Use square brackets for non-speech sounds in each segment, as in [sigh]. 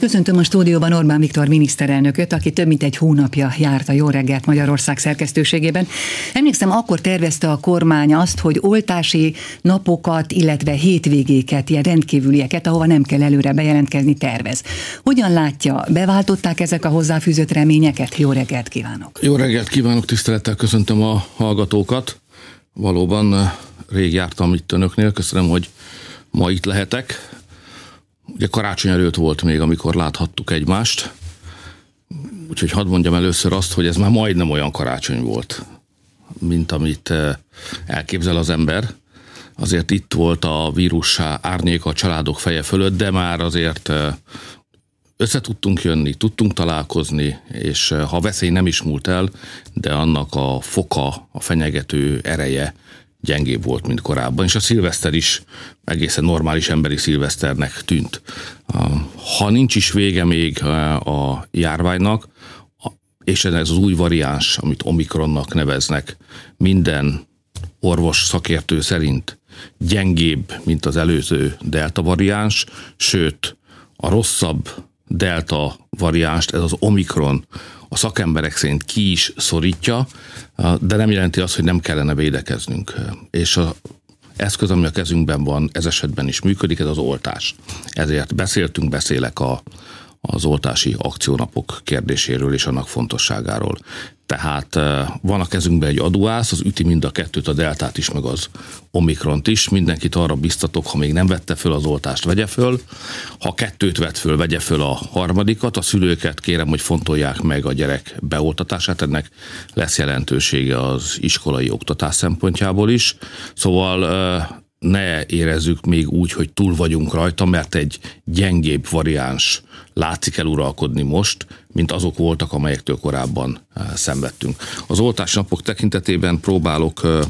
Köszöntöm a stúdióban Orbán Viktor miniszterelnököt, aki több mint egy hónapja járt a Jó reggelt Magyarország szerkesztőségében. Emlékszem, akkor tervezte a kormány azt, hogy oltási napokat, illetve hétvégéket, ilyen rendkívülieket, ahova nem kell előre bejelentkezni, tervez. Hogyan látja, beváltották ezek a hozzáfűzött reményeket? Jó reggelt kívánok! Jó reggelt kívánok, tisztelettel köszöntöm a hallgatókat. Valóban eh, rég jártam itt önöknél, köszönöm, hogy ma itt lehetek Ugye karácsony előtt volt még, amikor láthattuk egymást, úgyhogy hadd mondjam először azt, hogy ez már majdnem olyan karácsony volt, mint amit eh, elképzel az ember. Azért itt volt a vírus árnyék a családok feje fölött, de már azért eh, össze tudtunk jönni, tudtunk találkozni, és eh, ha veszély nem is múlt el, de annak a foka, a fenyegető ereje gyengébb volt, mint korábban, és a szilveszter is egészen normális emberi szilveszternek tűnt. Ha nincs is vége még a járványnak, és ez az új variáns, amit Omikronnak neveznek, minden orvos szakértő szerint gyengébb, mint az előző delta variáns, sőt, a rosszabb delta variánst, ez az Omikron a szakemberek szerint ki is szorítja, de nem jelenti azt, hogy nem kellene védekeznünk. És a eszköz, ami a kezünkben van, ez esetben is működik, ez az oltás. Ezért beszéltünk, beszélek a, az oltási akciónapok kérdéséről és annak fontosságáról. Tehát van a kezünkben egy adóász, az üti mind a kettőt, a deltát is, meg az omikront is. Mindenkit arra biztatok, ha még nem vette föl az oltást, vegye föl. Ha kettőt vett föl, vegye föl a harmadikat. A szülőket kérem, hogy fontolják meg a gyerek beoltatását. Ennek lesz jelentősége az iskolai oktatás szempontjából is. Szóval ne érezzük még úgy, hogy túl vagyunk rajta, mert egy gyengébb variáns látszik el uralkodni most, mint azok voltak, amelyektől korábban eh, szenvedtünk. Az oltás napok tekintetében próbálok eh,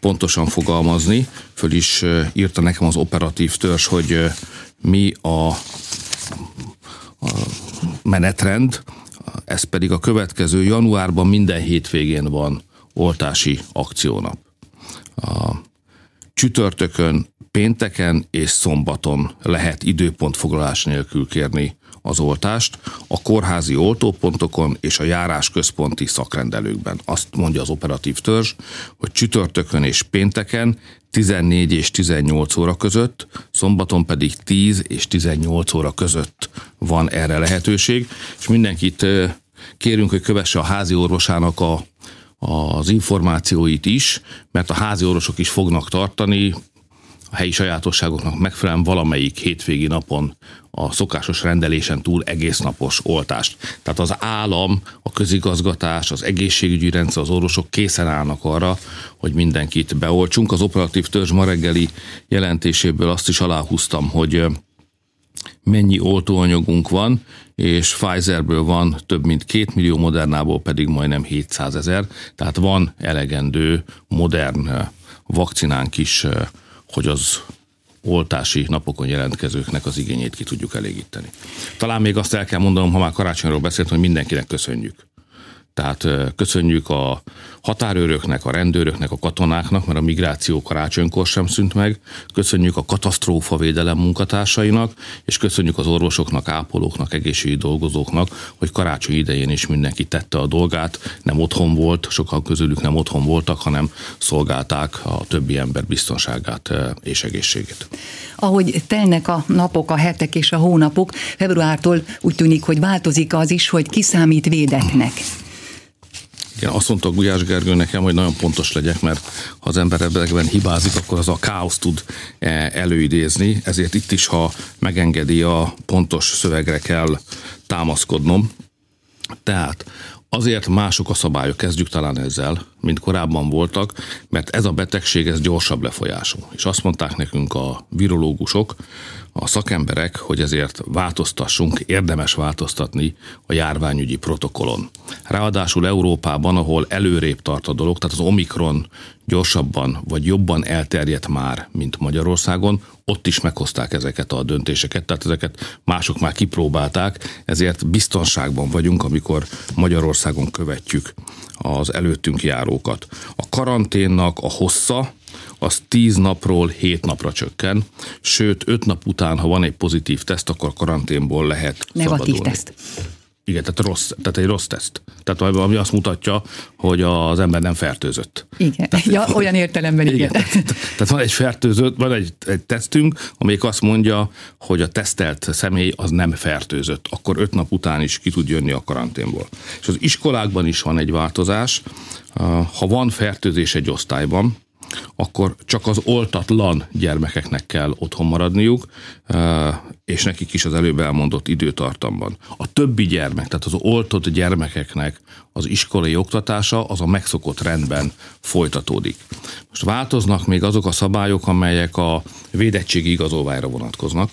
pontosan fogalmazni, föl is eh, írta nekem az operatív törzs, hogy mi a, menetrend, ez pedig a következő januárban minden hétvégén van oltási akciónap. Csütörtökön, pénteken és szombaton lehet időpontfoglalás nélkül kérni az oltást a kórházi oltópontokon és a járásközponti szakrendelőkben. Azt mondja az operatív törzs, hogy csütörtökön és pénteken 14 és 18 óra között, szombaton pedig 10 és 18 óra között van erre lehetőség, és mindenkit kérünk, hogy kövesse a házi orvosának a az információit is, mert a házi orvosok is fognak tartani a helyi sajátosságoknak megfelelően valamelyik hétvégi napon a szokásos rendelésen túl egész napos oltást. Tehát az állam, a közigazgatás, az egészségügyi rendszer, az orvosok készen állnak arra, hogy mindenkit beoltsunk. Az operatív törzs ma reggeli jelentéséből azt is aláhúztam, hogy mennyi oltóanyagunk van, és Pfizerből van több mint két millió, Modernából pedig majdnem 700 ezer, tehát van elegendő modern vakcinánk is, hogy az oltási napokon jelentkezőknek az igényét ki tudjuk elégíteni. Talán még azt el kell mondanom, ha már karácsonyról beszélt, hogy mindenkinek köszönjük. Tehát köszönjük a határőröknek, a rendőröknek, a katonáknak, mert a migráció karácsonykor sem szűnt meg. Köszönjük a katasztrófa védelem munkatársainak, és köszönjük az orvosoknak, ápolóknak, egészségügyi dolgozóknak, hogy karácsony idején is mindenki tette a dolgát, nem otthon volt, sokan közülük nem otthon voltak, hanem szolgálták a többi ember biztonságát és egészségét. Ahogy telnek a napok, a hetek és a hónapok, februártól úgy tűnik, hogy változik az is, hogy kiszámít védeknek. Igen, azt mondta Gulyás Gergő nekem, hogy nagyon pontos legyek, mert ha az ember ebben hibázik, akkor az a káosz tud e, előidézni, ezért itt is, ha megengedi, a pontos szövegre kell támaszkodnom. Tehát Azért mások a szabályok, kezdjük talán ezzel, mint korábban voltak, mert ez a betegség ez gyorsabb lefolyású. És azt mondták nekünk a virológusok, a szakemberek, hogy ezért változtassunk, érdemes változtatni a járványügyi protokollon. Ráadásul Európában, ahol előrébb tart a dolog, tehát az Omikron gyorsabban vagy jobban elterjedt már, mint Magyarországon, ott is meghozták ezeket a döntéseket, tehát ezeket mások már kipróbálták, ezért biztonságban vagyunk, amikor Magyarországon követjük az előttünk járókat. A karanténnak a hossza az 10 napról 7 napra csökken, sőt 5 nap után, ha van egy pozitív teszt, akkor karanténból lehet Negatív szabadulni. teszt. Igen, tehát, rossz, tehát egy rossz teszt. Tehát ami azt mutatja, hogy az ember nem fertőzött. Igen, tehát, ja, olyan értelemben igen. igen. Tehát, tehát van egy fertőzött, van egy, egy tesztünk, amelyik azt mondja, hogy a tesztelt személy az nem fertőzött. Akkor öt nap után is ki tud jönni a karanténból. És az iskolákban is van egy változás. Ha van fertőzés egy osztályban, akkor csak az oltatlan gyermekeknek kell otthon maradniuk, és nekik is az előbb elmondott időtartamban. A többi gyermek, tehát az oltott gyermekeknek az iskolai oktatása az a megszokott rendben folytatódik. Most változnak még azok a szabályok, amelyek a védettségi igazolványra vonatkoznak.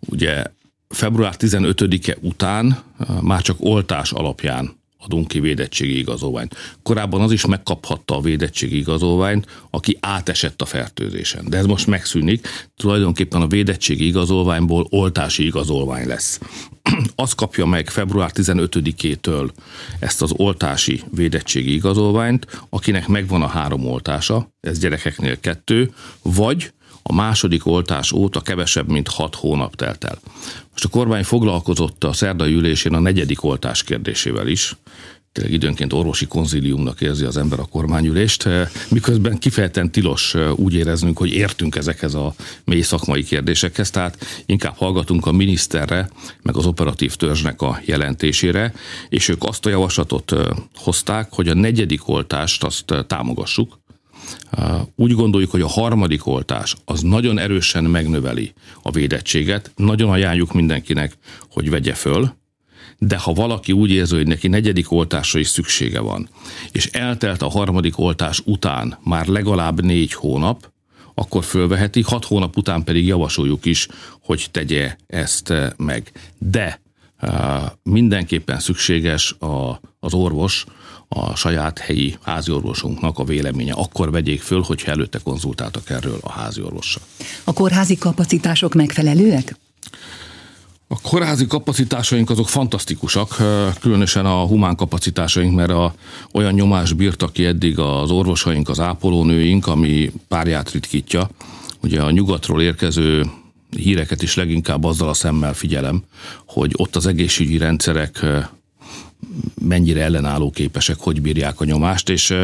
Ugye február 15-e után már csak oltás alapján adunk ki védettségi igazolványt. Korábban az is megkaphatta a védettségi igazolványt, aki átesett a fertőzésen. De ez most megszűnik, tulajdonképpen a védettségi igazolványból oltási igazolvány lesz. [clears throat] Az kapja meg február 15-től ezt az oltási védettségi igazolványt, akinek megvan a három oltása, ez gyerekeknél kettő, vagy a második oltás óta kevesebb, mint hat hónap telt el. Most a kormány foglalkozott a szerdai ülésén a negyedik oltás kérdésével is, tényleg időnként orvosi konziliumnak érzi az ember a kormányülést, miközben kifejezetten tilos úgy éreznünk, hogy értünk ezekhez a mély szakmai kérdésekhez, tehát inkább hallgatunk a miniszterre, meg az operatív törzsnek a jelentésére, és ők azt a javaslatot hozták, hogy a negyedik oltást azt támogassuk, úgy gondoljuk, hogy a harmadik oltás az nagyon erősen megnöveli a védettséget. Nagyon ajánljuk mindenkinek, hogy vegye föl, de ha valaki úgy érzi, hogy neki negyedik oltásra is szüksége van, és eltelt a harmadik oltás után már legalább négy hónap, akkor fölveheti, hat hónap után pedig javasoljuk is, hogy tegye ezt meg. De mindenképpen szükséges a, az orvos, a saját helyi háziorvosunknak a véleménye. Akkor vegyék föl, hogyha előtte konzultáltak erről a háziorvossal. A kórházi kapacitások megfelelőek? A kórházi kapacitásaink azok fantasztikusak, különösen a humán kapacitásaink, mert a, olyan nyomás bírtak ki eddig az orvosaink, az ápolónőink, ami párját ritkítja. Ugye a nyugatról érkező híreket is leginkább azzal a szemmel figyelem, hogy ott az egészségügyi rendszerek mennyire ellenálló képesek, hogy bírják a nyomást, és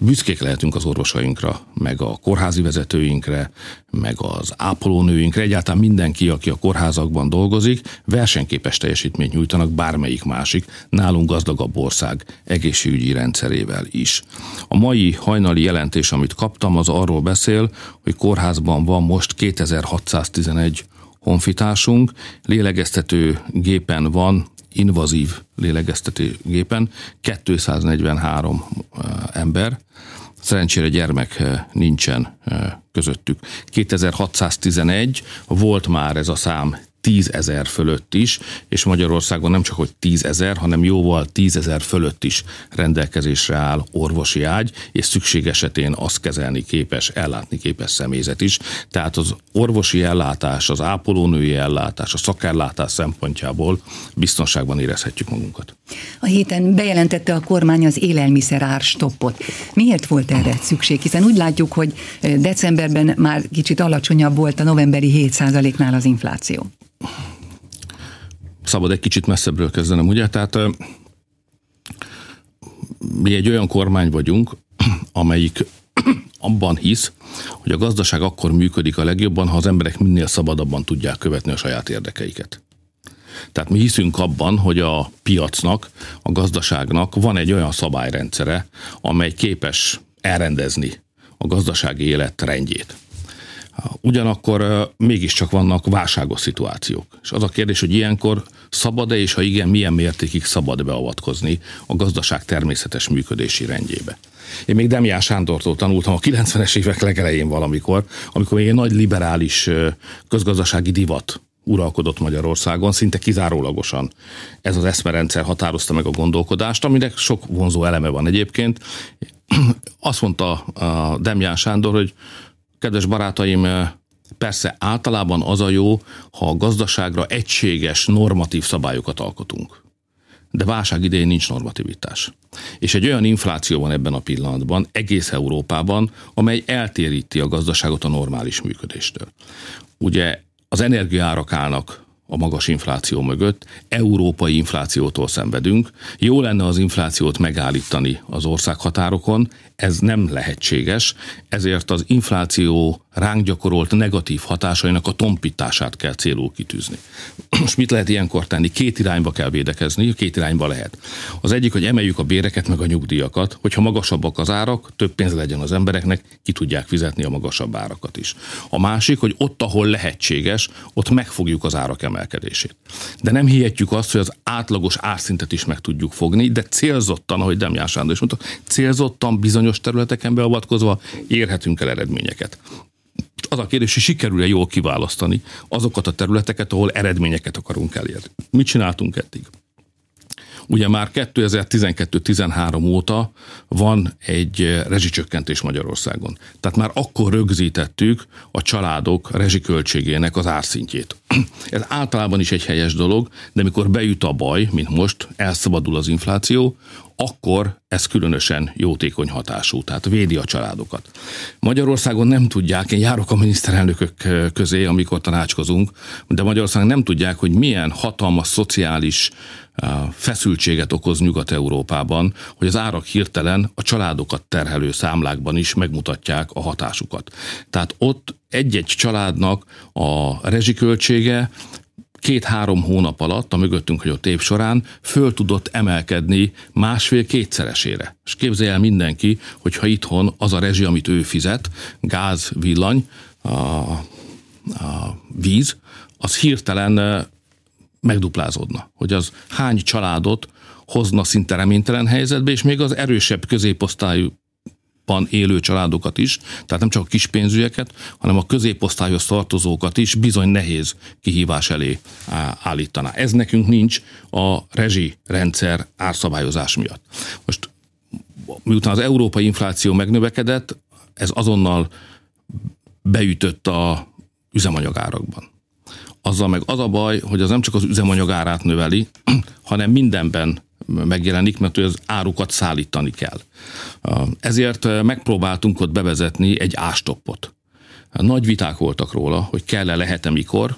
büszkék lehetünk az orvosainkra, meg a kórházi vezetőinkre, meg az ápolónőinkre, egyáltalán mindenki, aki a kórházakban dolgozik, versenyképes teljesítményt nyújtanak bármelyik másik, nálunk gazdagabb ország egészségügyi rendszerével is. A mai hajnali jelentés, amit kaptam, az arról beszél, hogy kórházban van most 2611 honfitársunk, lélegeztető gépen van invazív lélegeztetőgépen 243 ember, Szerencsére gyermek nincsen közöttük. 2611 volt már ez a szám tízezer fölött is, és Magyarországon nem csak hogy tízezer, hanem jóval tízezer fölött is rendelkezésre áll orvosi ágy, és szükség esetén azt kezelni képes, ellátni képes személyzet is. Tehát az orvosi ellátás, az ápolónői ellátás, a szakellátás szempontjából biztonságban érezhetjük magunkat. A héten bejelentette a kormány az élelmiszer árstoppot. Miért volt erre szükség? Hiszen úgy látjuk, hogy decemberben már kicsit alacsonyabb volt a novemberi 7%-nál az infláció szabad egy kicsit messzebbről kezdenem, ugye? Tehát mi egy olyan kormány vagyunk, amelyik abban hisz, hogy a gazdaság akkor működik a legjobban, ha az emberek minél szabadabban tudják követni a saját érdekeiket. Tehát mi hiszünk abban, hogy a piacnak, a gazdaságnak van egy olyan szabályrendszere, amely képes elrendezni a gazdasági élet rendjét. Ugyanakkor mégiscsak vannak válságos szituációk. És az a kérdés, hogy ilyenkor szabad-e, és ha igen, milyen mértékig szabad beavatkozni a gazdaság természetes működési rendjébe. Én még Demián Sándortól tanultam a 90-es évek legelején valamikor, amikor még egy nagy liberális közgazdasági divat uralkodott Magyarországon, szinte kizárólagosan ez az eszmerendszer határozta meg a gondolkodást, aminek sok vonzó eleme van egyébként. Azt mondta Demján Sándor, hogy kedves barátaim, persze általában az a jó, ha a gazdaságra egységes normatív szabályokat alkotunk. de válság idején nincs normativitás. És egy olyan infláció van ebben a pillanatban, egész Európában, amely eltéríti a gazdaságot a normális működéstől. Ugye az energiaárak állnak a magas infláció mögött, európai inflációtól szenvedünk. Jó lenne az inflációt megállítani az országhatárokon, ez nem lehetséges, ezért az infláció ránk gyakorolt negatív hatásainak a tompítását kell célul kitűzni. [clears throat] Most mit lehet ilyenkor tenni? Két irányba kell védekezni, két irányba lehet. Az egyik, hogy emeljük a béreket meg a nyugdíjakat, hogyha magasabbak az árak, több pénz legyen az embereknek, ki tudják fizetni a magasabb árakat is. A másik, hogy ott, ahol lehetséges, ott megfogjuk az árak emelkedését. De nem hihetjük azt, hogy az átlagos árszintet is meg tudjuk fogni, de célzottan, ahogy Demján Sándor is mondta, célzottan bizonyos területeken beavatkozva érhetünk el eredményeket az a kérdés, hogy sikerül-e jól kiválasztani azokat a területeket, ahol eredményeket akarunk elérni. Mit csináltunk eddig? Ugye már 2012-13 óta van egy rezsicsökkentés Magyarországon. Tehát már akkor rögzítettük a családok rezsiköltségének az árszintjét. [clears throat] Ez általában is egy helyes dolog, de mikor beüt a baj, mint most, elszabadul az infláció, akkor ez különösen jótékony hatású, tehát védi a családokat. Magyarországon nem tudják, én járok a miniszterelnökök közé, amikor tanácskozunk, de Magyarországon nem tudják, hogy milyen hatalmas szociális feszültséget okoz Nyugat-Európában, hogy az árak hirtelen a családokat terhelő számlákban is megmutatják a hatásukat. Tehát ott egy-egy családnak a rezsiköltsége két-három hónap alatt, a mögöttünk hagyott év során föl tudott emelkedni másfél-kétszeresére. És képzelj el mindenki, hogyha itthon az a rezsi, amit ő fizet, gáz, villany, a, a víz, az hirtelen megduplázódna. Hogy az hány családot hozna szinte reménytelen helyzetbe, és még az erősebb középosztályú élő családokat is, tehát nem csak a kispénzűeket, hanem a középosztályhoz tartozókat is bizony nehéz kihívás elé állítaná. Ez nekünk nincs a rezsi rendszer árszabályozás miatt. Most miután az európai infláció megnövekedett, ez azonnal beütött a üzemanyagárakban. Azzal meg az a baj, hogy az nem csak az üzemanyagárát növeli, [clears throat] hanem mindenben megjelenik, mert az árukat szállítani kell. Ezért megpróbáltunk ott bevezetni egy ástoppot. Nagy viták voltak róla, hogy kell-e, lehet-e, mikor,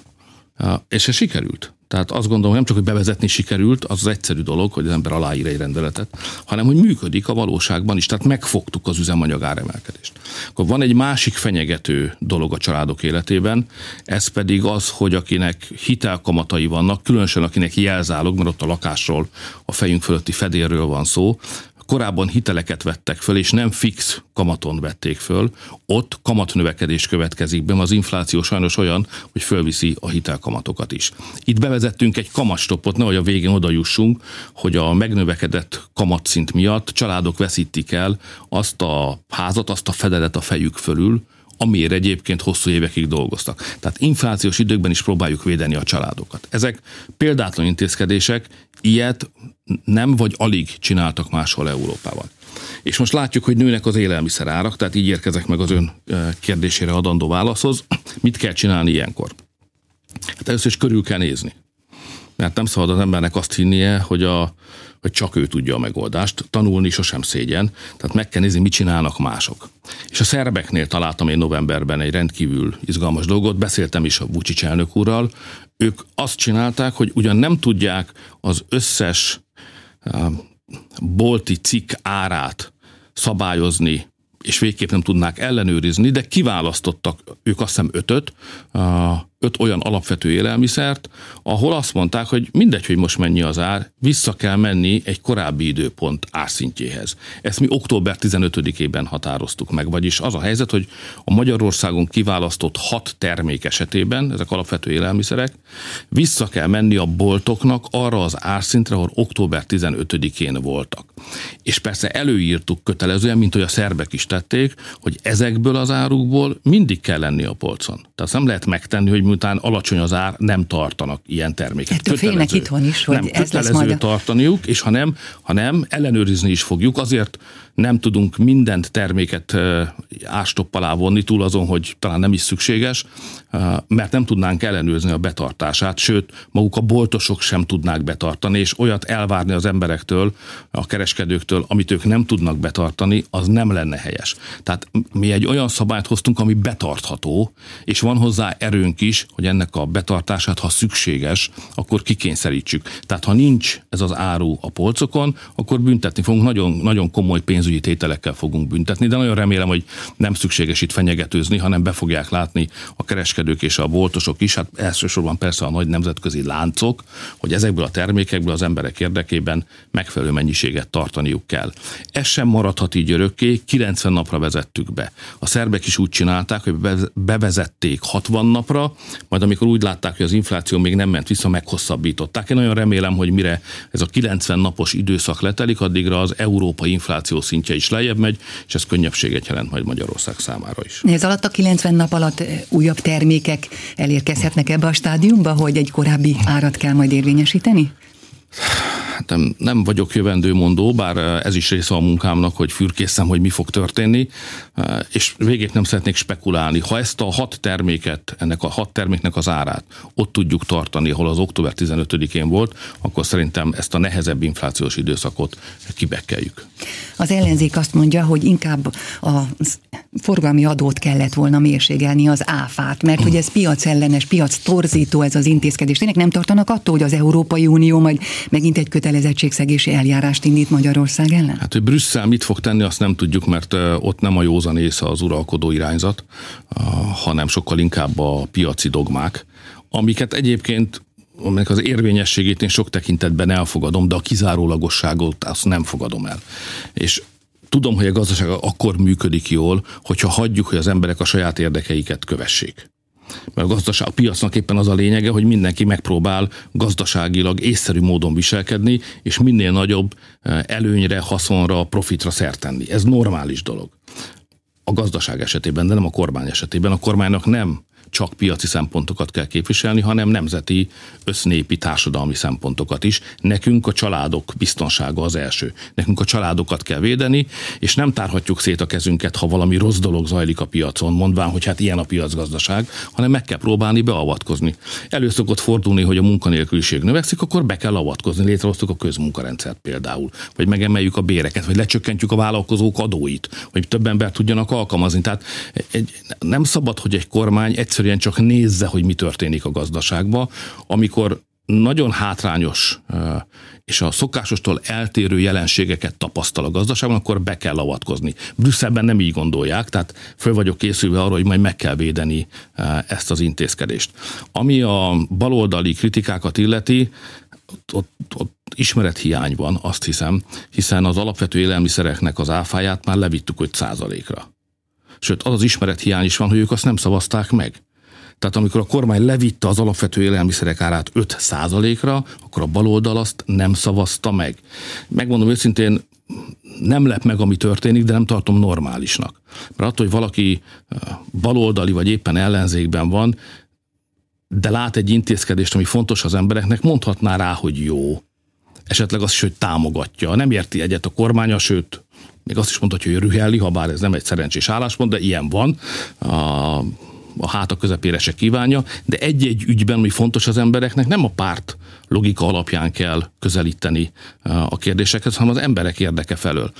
és ez sikerült. Tehát azt gondolom, nem csak, hogy bevezetni sikerült, az az egyszerű dolog, hogy az ember aláír egy rendeletet, hanem hogy működik a valóságban is, tehát megfogtuk az üzemanyag áremelkedést. Akkor van egy másik fenyegető dolog a családok életében, ez pedig az, hogy akinek hitelkamatai vannak, különösen akinek jelzálog, mert ott a lakásról, a fejünk fölötti fedélről van szó, korábban hiteleket vettek föl, és nem fix kamaton vették föl, ott kamatnövekedés következik be, az infláció sajnos olyan, hogy fölviszi a hitelkamatokat is. Itt bevezettünk egy kamatstoppot, nehogy a végén oda jussunk, hogy a megnövekedett kamatszint miatt családok veszítik el azt a házat, azt a fedelet a fejük fölül, amiért egyébként hosszú évekig dolgoztak. Tehát inflációs időkben is próbáljuk védeni a családokat. Ezek példátlan intézkedések, ilyet nem vagy alig csináltak máshol Európában. És most látjuk, hogy nőnek az élelmiszer árak, tehát így érkezek meg az ön kérdésére adandó válaszhoz. Mit kell csinálni ilyenkor? Hát először is körül kell nézni. Mert nem szabad az embernek azt hinnie, hogy, a, hogy csak ő tudja a megoldást. Tanulni sosem szégyen, tehát meg kell nézni, mit csinálnak mások. És a szerbeknél találtam én novemberben egy rendkívül izgalmas dolgot, beszéltem is a Vucic elnök úrral. Ők azt csinálták, hogy ugyan nem tudják az összes bolti cikk árát szabályozni, és végképp nem tudnák ellenőrizni, de kiválasztottak ők azt hiszem ötöt, öt olyan alapvető élelmiszert, ahol azt mondták, hogy mindegy, hogy most mennyi az ár, vissza kell menni egy korábbi időpont árszintjéhez. Ezt mi október 15-ében határoztuk meg, vagyis az a helyzet, hogy a Magyarországon kiválasztott hat termék esetében, ezek alapvető élelmiszerek, vissza kell menni a boltoknak arra az árszintre, ahol október 15-én voltak. És persze előírtuk kötelezően, mint hogy a szerbek is tették, hogy ezekből az árukból mindig kell lenni a polcon. Tehát nem lehet megtenni, hogy miután alacsony az ár, nem tartanak ilyen terméket. Ettől félnek itthon is, hogy nem, ez lesz majd a... tartaniuk, és ha nem, ha nem, ellenőrizni is fogjuk. Azért nem tudunk mindent terméket ástopp alá vonni, túl azon, hogy talán nem is szükséges, mert nem tudnánk ellenőrizni a betartását, sőt, maguk a boltosok sem tudnák betartani, és olyat elvárni az emberektől, a kereskedőktől, amit ők nem tudnak betartani, az nem lenne helyes. Tehát mi egy olyan szabályt hoztunk, ami betartható, és van hozzá erőnk is, hogy ennek a betartását, ha szükséges, akkor kikényszerítsük. Tehát ha nincs ez az áru a polcokon, akkor büntetni fogunk, nagyon, nagyon komoly pénzügyi tételekkel fogunk büntetni, de nagyon remélem, hogy nem szükséges itt fenyegetőzni, hanem be fogják látni a kereskedők és a boltosok is, hát elsősorban persze a nagy nemzetközi láncok, hogy ezekből a termékekből az emberek érdekében megfelelő mennyiséget tartaniuk kell. Ez sem maradhat így örökké, 90 napra vezettük be. A szerbek is úgy csinálták, hogy bevezették 60 napra, majd amikor úgy látták, hogy az infláció még nem ment vissza, meghosszabbították. Én nagyon remélem, hogy mire ez a 90 napos időszak letelik, addigra az európai infláció szintje is lejjebb megy, és ez könnyebbséget jelent majd Magyarország számára is. Ez alatt a 90 nap alatt eh, újabb termékek elérkezhetnek ebbe a stádiumba, hogy egy korábbi árat kell majd érvényesíteni? Hát nem, nem vagyok jövendőmondó, bár eh, ez is része a munkámnak, hogy fürkészem, hogy mi fog történni, eh, és végét nem szeretnék spekulálni. Ha ezt a hat terméket, ennek a hat terméknek az árát ott tudjuk tartani, ahol az október 15-én volt, akkor szerintem ezt a nehezebb inflációs időszakot kibekkeljük. Az ellenzék azt mondja, hogy inkább a forgalmi adót kellett volna mérségelni az áfát, mert hogy ez piacellenes, piac torzító ez az intézkedés. Tényleg nem tartanak attól, hogy az Európai Unió majd megint egy kötelezettségszegési eljárást indít Magyarország ellen? Hát, hogy Brüsszel mit fog tenni, azt nem tudjuk, mert ott nem a józan észe az uralkodó irányzat, hanem sokkal inkább a piaci dogmák, amiket egyébként aminek az érvényességét én sok tekintetben elfogadom, de a kizárólagosságot azt nem fogadom el. És tudom, hogy a gazdaság akkor működik jól, hogyha hagyjuk, hogy az emberek a saját érdekeiket kövessék. Mert a, gazdaság, a piacnak éppen az a lényege, hogy mindenki megpróbál gazdaságilag észszerű módon viselkedni, és minél nagyobb eh, előnyre, haszonra, profitra szert tenni. Ez normális dolog. A gazdaság esetében, de nem a kormány esetében. A kormánynak nem csak piaci szempontokat kell képviselni, hanem nemzeti, össznépi, társadalmi szempontokat is. Nekünk a családok biztonsága az első. Nekünk a családokat kell védeni, és nem tárhatjuk szét a kezünket, ha valami rossz dolog zajlik a piacon, mondván, hogy hát ilyen a piacgazdaság, hanem meg kell próbálni beavatkozni. Elő szokott fordulni, hogy a munkanélküliség növekszik, akkor be kell avatkozni. Létrehoztuk a közmunkarendszert például, vagy megemeljük a béreket, vagy lecsökkentjük a vállalkozók adóit, hogy több ember tudjanak alkalmazni. Tehát egy, nem szabad, hogy egy kormány egyszerűen egyszerűen csak nézze, hogy mi történik a gazdaságban, amikor nagyon hátrányos és a szokásostól eltérő jelenségeket tapasztal a gazdaságban, akkor be kell avatkozni. Brüsszelben nem így gondolják, tehát föl vagyok készülve arra, hogy majd meg kell védeni ezt az intézkedést. Ami a baloldali kritikákat illeti, ott, ott, ott ismerethiány van, azt hiszem, hiszen az alapvető élelmiszereknek az áfáját már levittük 5 százalékra. Sőt, az az ismerethiány is van, hogy ők azt nem szavazták meg. Tehát amikor a kormány levitte az alapvető élelmiszerek árát 5%-ra, akkor a baloldal azt nem szavazta meg. Megmondom őszintén, nem lep meg, ami történik, de nem tartom normálisnak. Mert attól, hogy valaki baloldali vagy éppen ellenzékben van, de lát egy intézkedést, ami fontos az embereknek, mondhatná rá, hogy jó. Esetleg azt is, hogy támogatja. Nem érti egyet a kormánya, sőt, még azt is mondhatja, hogy rühelli, ha bár ez nem egy szerencsés álláspont, de ilyen van. A a háta közepére se kívánja, de egy-egy ügyben, ami fontos az embereknek, nem a párt logika alapján kell közelíteni a kérdésekhez, hanem az emberek érdeke felől.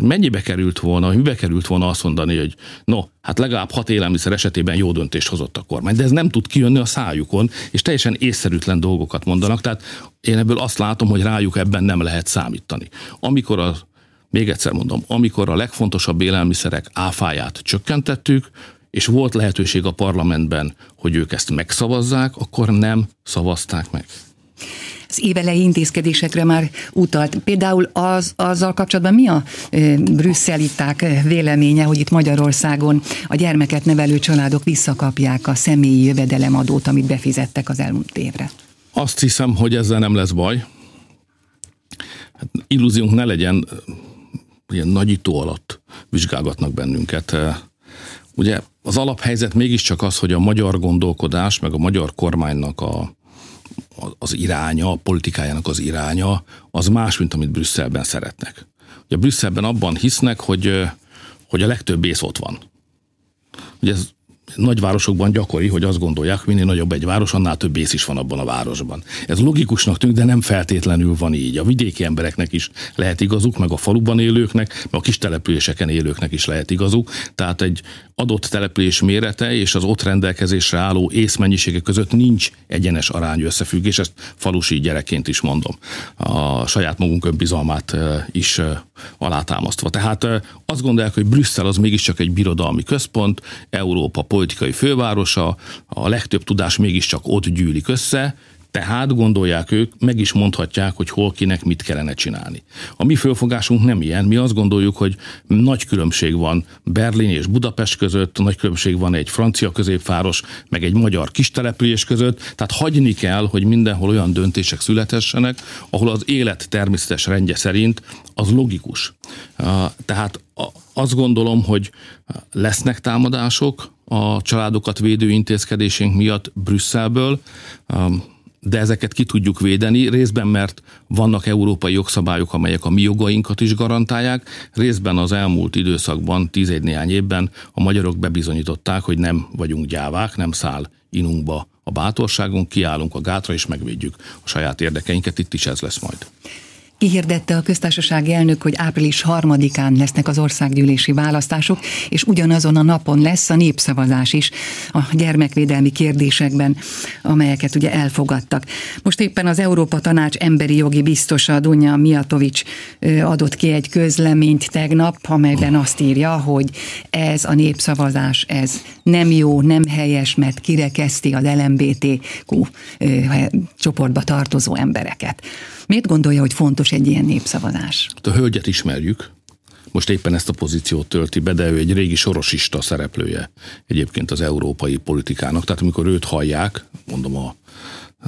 Mennyibe került volna, mibe került volna azt mondani, hogy no, hát legalább hat élelmiszer esetében jó döntést hozott a kormány, de ez nem tud kijönni a szájukon, és teljesen észszerűtlen dolgokat mondanak, tehát én ebből azt látom, hogy rájuk ebben nem lehet számítani. Amikor a még egyszer mondom, amikor a legfontosabb élelmiszerek áfáját csökkentettük, és volt lehetőség a parlamentben, hogy ők ezt megszavazzák, akkor nem szavazták meg az évelei intézkedésekre már utalt. Például az, azzal kapcsolatban mi a e, brüsszeliták véleménye, hogy itt Magyarországon a gyermeket nevelő családok visszakapják a személyi jövedelemadót, amit befizettek az elmúlt évre? Azt hiszem, hogy ezzel nem lesz baj. Hát illúziónk ne legyen, ilyen nagyító alatt vizsgálgatnak bennünket Ugye az alaphelyzet mégiscsak az, hogy a magyar gondolkodás, meg a magyar kormánynak a, az iránya, a politikájának az iránya, az más, mint amit Brüsszelben szeretnek. Ugye Brüsszelben abban hisznek, hogy, hogy a legtöbb ész ott van. Ugye ez nagyvárosokban gyakori, hogy azt gondolják, minél nagyobb egy város, annál több ész is van abban a városban. Ez logikusnak tűnik, de nem feltétlenül van így. A vidéki embereknek is lehet igazuk, meg a faluban élőknek, meg a kis településeken élőknek is lehet igazuk. Tehát egy adott település mérete és az ott rendelkezésre álló észmennyisége között nincs egyenes arány összefüggés, ezt falusi gyerekként is mondom. A saját magunk önbizalmát is alátámasztva. Tehát azt gondolják, hogy Brüsszel az mégiscsak egy birodalmi központ, Európa politikai fővárosa, a legtöbb tudás mégiscsak ott gyűlik össze, tehát gondolják ők, meg is mondhatják, hogy hol kinek mit kellene csinálni. A mi fölfogásunk nem ilyen, mi azt gondoljuk, hogy nagy különbség van Berlin és Budapest között, nagy különbség van egy francia középváros, meg egy magyar kistelepülés között, tehát hagyni kell, hogy mindenhol olyan döntések születessenek, ahol az élet természetes rendje szerint az logikus. Tehát azt gondolom, hogy lesznek támadások a családokat védő intézkedésünk miatt Brüsszelből, de ezeket ki tudjuk védeni, részben mert vannak európai jogszabályok, amelyek a mi jogainkat is garantálják, részben az elmúlt időszakban, tíz néhány évben a magyarok bebizonyították, hogy nem vagyunk gyávák, nem száll inunkba a bátorságunk, kiállunk a gátra és megvédjük a saját érdekeinket, itt is ez lesz majd. Kihirdette a köztársasági elnök, hogy április harmadikán lesznek az országgyűlési választások, és ugyanazon a napon lesz a népszavazás is a gyermekvédelmi kérdésekben, amelyeket ugye elfogadtak. Most éppen az Európa Tanács emberi jogi biztosa Dunja Miatovics adott ki egy közleményt tegnap, amelyben azt írja, hogy ez a népszavazás, ez nem jó, nem helyes, mert kirekeszti az LMBTQ csoportba tartozó embereket. Miért gondolja, hogy fontos egy ilyen népszavazás? A hölgyet ismerjük, most éppen ezt a pozíciót tölti be, de ő egy régi sorosista szereplője egyébként az európai politikának. Tehát amikor őt hallják, mondom a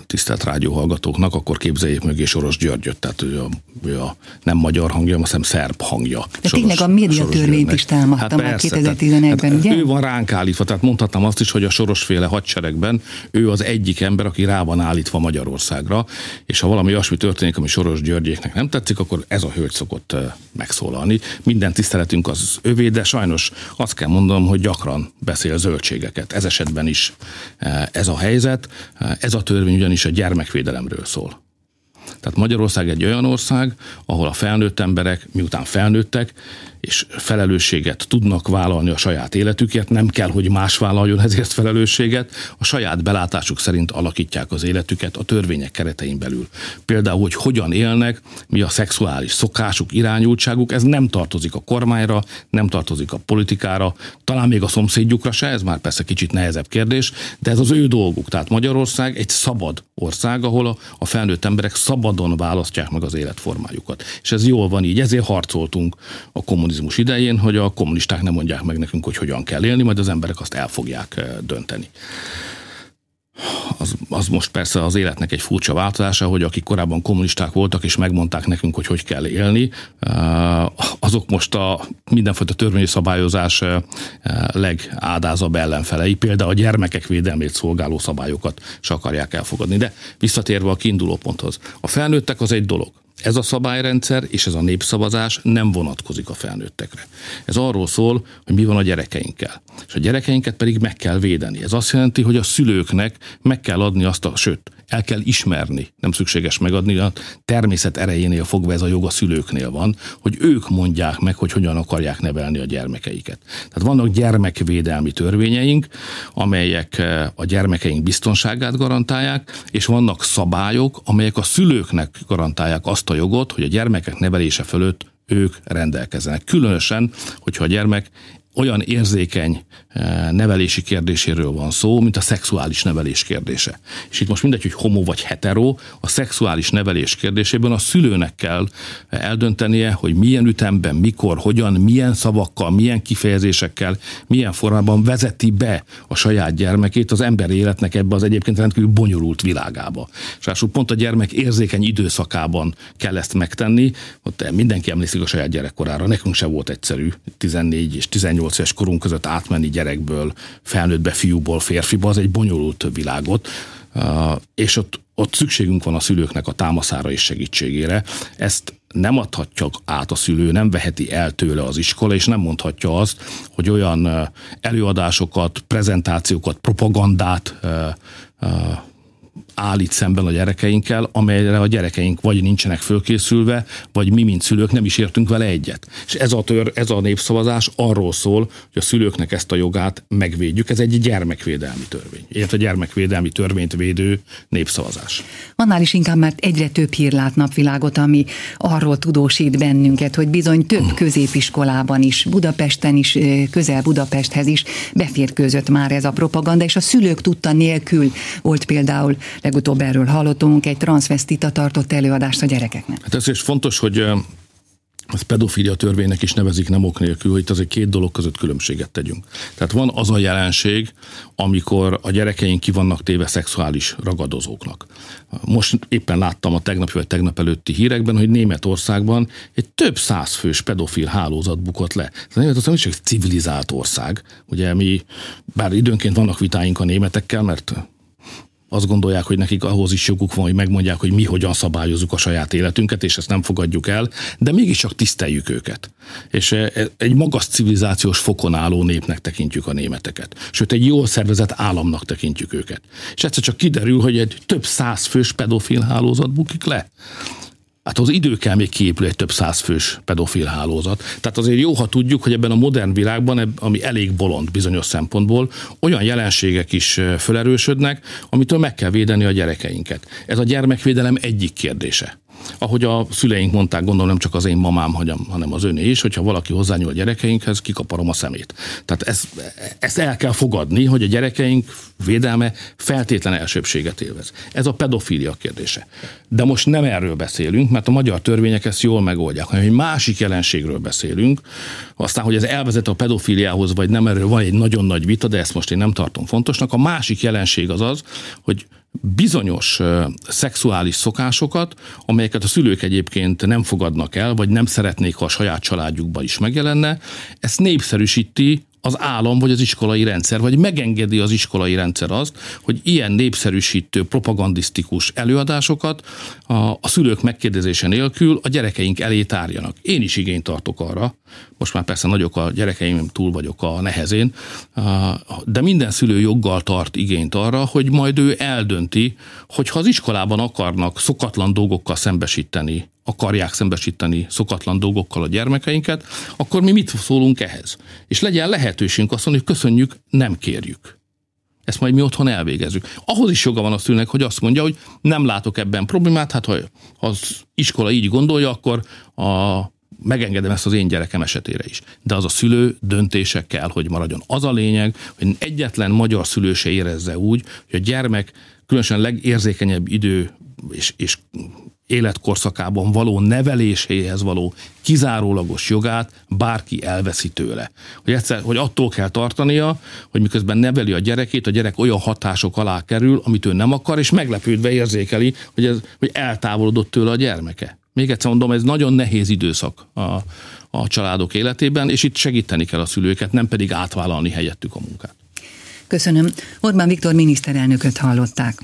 tisztelt rádióhallgatóknak, akkor képzeljék mögé Soros Györgyöt, tehát ő a, ő a nem magyar hangja, hiszem szerb hangja. De Soros, tényleg a médiatörvényt is támadta hát már 2011-ben, hát ugye? Ő van ránk állítva, tehát mondhatnám azt is, hogy a Sorosféle hadseregben ő az egyik ember, aki rá van állítva Magyarországra, és ha valami olyasmi történik, ami Soros Györgyéknek nem tetszik, akkor ez a hölgy szokott megszólalni. Minden tiszteletünk az övé, de sajnos azt kell mondanom, hogy gyakran beszél zöldségeket. Ez esetben is ez a helyzet. Ez a törvény ugyanis a gyermekvédelemről szól. Tehát Magyarország egy olyan ország, ahol a felnőtt emberek, miután felnőttek, és felelősséget tudnak vállalni a saját életükért, nem kell, hogy más vállaljon ezért felelősséget, a saját belátásuk szerint alakítják az életüket a törvények keretein belül. Például, hogy hogyan élnek, mi a szexuális szokásuk, irányultságuk, ez nem tartozik a kormányra, nem tartozik a politikára, talán még a szomszédjukra se, ez már persze kicsit nehezebb kérdés, de ez az ő dolguk. Tehát Magyarország egy szabad ország, ahol a, a felnőtt emberek szabadon választják meg az életformájukat. És ez jól van így, ezért harcoltunk a kommunizmus kommunizmus idején, hogy a kommunisták nem mondják meg nekünk, hogy hogyan kell élni, majd az emberek azt el fogják dönteni. Az, az most persze az életnek egy furcsa változása, hogy akik korábban kommunisták voltak, és megmondták nekünk, hogy hogy kell élni, azok most a mindenfajta törvényi szabályozás legádázabb ellenfelei, például a gyermekek védelmét szolgáló szabályokat se akarják elfogadni. De visszatérve a kiinduló ponthoz. A felnőttek az egy dolog. Ez a szabályrendszer és ez a népszavazás nem vonatkozik a felnőttekre. Ez arról szól, hogy mi van a gyerekeinkkel. És a gyerekeinket pedig meg kell védeni. Ez azt jelenti, hogy a szülőknek meg kell adni azt a, sőt, el kell ismerni, nem szükséges megadni, a természet erejénél fogva ez a jog a szülőknél van, hogy ők mondják meg, hogy hogyan akarják nevelni a gyermekeiket. Tehát vannak gyermekvédelmi törvényeink, amelyek eh, a gyermekeink biztonságát garantálják, és vannak szabályok, amelyek a szülőknek garantálják azt a jogot, hogy a gyermekek nevelése fölött ők rendelkezzenek. Különösen, hogyha a gyermek olyan érzékeny eh, nevelési kérdéséről van szó, mint a szexuális nevelés kérdése. És itt most mindegy, hogy homo vagy hetero, a szexuális nevelés kérdésében a szülőnek kell eldöntenie, hogy milyen ütemben, mikor, hogyan, milyen szavakkal, milyen kifejezésekkel, milyen formában vezeti be a saját gyermekét az ember életnek ebbe az egyébként rendkívül bonyolult világába. És pont a gyermek érzékeny időszakában kell ezt megtenni, ott mindenki emlékszik a saját gyerekkorára, nekünk se volt egyszerű, 14 és 18 18 éves korunk között átmenni gyerekből, felnőttbe, fiúból, férfiba, az egy bonyolult világot, és ott, ott szükségünk van a szülőknek a támaszára és segítségére. Ezt nem adhatja át a szülő, nem veheti el tőle az iskola, és nem mondhatja azt, hogy olyan előadásokat, prezentációkat, propagandát állít szemben a gyerekeinkkel, amelyre a gyerekeink vagy nincsenek fölkészülve, vagy mi, mint szülők nem is értünk vele egyet. És ez a, tör, ez a népszavazás arról szól, hogy a szülőknek ezt a jogát megvédjük. Ez egy gyermekvédelmi törvény. Ilyet a gyermekvédelmi törvényt védő népszavazás. Annál is inkább, mert egyre több hír lát napvilágot, ami arról tudósít bennünket, hogy bizony több középiskolában is, Budapesten is, közel Budapesthez is beférkőzött már ez a propaganda, és a szülők tudta nélkül volt például Legutóbb erről hallottunk, egy transvestita tartott előadást a gyerekeknek. Hát ez is fontos, hogy az pedofilia törvénynek is nevezik nem ok nélkül, hogy itt azért két dolog között különbséget tegyünk. Tehát van az a jelenség, amikor a gyerekeink ki vannak téve szexuális ragadozóknak. Most éppen láttam a tegnapi vagy tegnap előtti hírekben, hogy Németországban egy több száz fős pedofil hálózat bukott le. Németország nem csak civilizált ország, ugye mi, bár időnként vannak vitáink a németekkel, mert azt gondolják, hogy nekik ahhoz is joguk van, hogy megmondják, hogy mi hogyan szabályozzuk a saját életünket, és ezt nem fogadjuk el, de mégiscsak tiszteljük őket. És e, e, egy magas civilizációs fokon álló népnek tekintjük a németeket. Sőt, egy jól szervezett államnak tekintjük őket. És egyszer csak kiderül, hogy egy több száz fős pedofil hálózat bukik le. Hát az idő kell még kiépül egy több száz fős pedofil hálózat. Tehát azért jó, ha tudjuk, hogy ebben a modern világban, ami elég bolond bizonyos szempontból, olyan jelenségek is felerősödnek, amitől meg kell védeni a gyerekeinket. Ez a gyermekvédelem egyik kérdése ahogy a szüleink mondták, gondolom nem csak az én mamám, hanem az öné is, hogyha valaki hozzányúl a gyerekeinkhez, kikaparom a szemét. Tehát ezt, ezt el kell fogadni, hogy a gyerekeink védelme feltétlen elsőbséget élvez. Ez a pedofília kérdése. De most nem erről beszélünk, mert a magyar törvények ezt jól megoldják, hanem egy másik jelenségről beszélünk. Aztán, hogy ez elvezet a pedofíliához, vagy nem, erről van egy nagyon nagy vita, de ezt most én nem tartom fontosnak. A másik jelenség az az, hogy bizonyos szexuális szokásokat, amelyeket a szülők egyébként nem fogadnak el, vagy nem szeretnék, ha a saját családjukban is megjelenne, ezt népszerűsíti az állam vagy az iskolai rendszer, vagy megengedi az iskolai rendszer azt, hogy ilyen népszerűsítő, propagandisztikus előadásokat a, a szülők megkérdezése nélkül a gyerekeink elé tárjanak. Én is igényt tartok arra, most már persze nagyok a gyerekeim, túl vagyok a nehezén, de minden szülő joggal tart igényt arra, hogy majd ő eldönti, hogy ha az iskolában akarnak szokatlan dolgokkal szembesíteni akarják szembesíteni szokatlan dolgokkal a gyermekeinket, akkor mi mit szólunk ehhez? És legyen lehetőségünk azt mondani, hogy köszönjük, nem kérjük. Ezt majd mi otthon elvégezzük. Ahhoz is joga van a szülnek, hogy azt mondja, hogy nem látok ebben problémát, hát ha az iskola így gondolja, akkor a, megengedem ezt az én gyerekem esetére is. De az a szülő döntése kell, hogy maradjon. Az a lényeg, hogy egyetlen magyar szülő se érezze úgy, hogy a gyermek különösen legérzékenyebb idő és, és életkorszakában való neveléséhez való kizárólagos jogát bárki elveszi tőle. Hogy, egyszer, hogy attól kell tartania, hogy miközben neveli a gyerekét, a gyerek olyan hatások alá kerül, amit ő nem akar, és meglepődve érzékeli, hogy, ez, hogy eltávolodott tőle a gyermeke. Még egyszer mondom, ez nagyon nehéz időszak a, a családok életében, és itt segíteni kell a szülőket, nem pedig átvállalni helyettük a munkát. Köszönöm. Orbán Viktor miniszterelnököt hallották.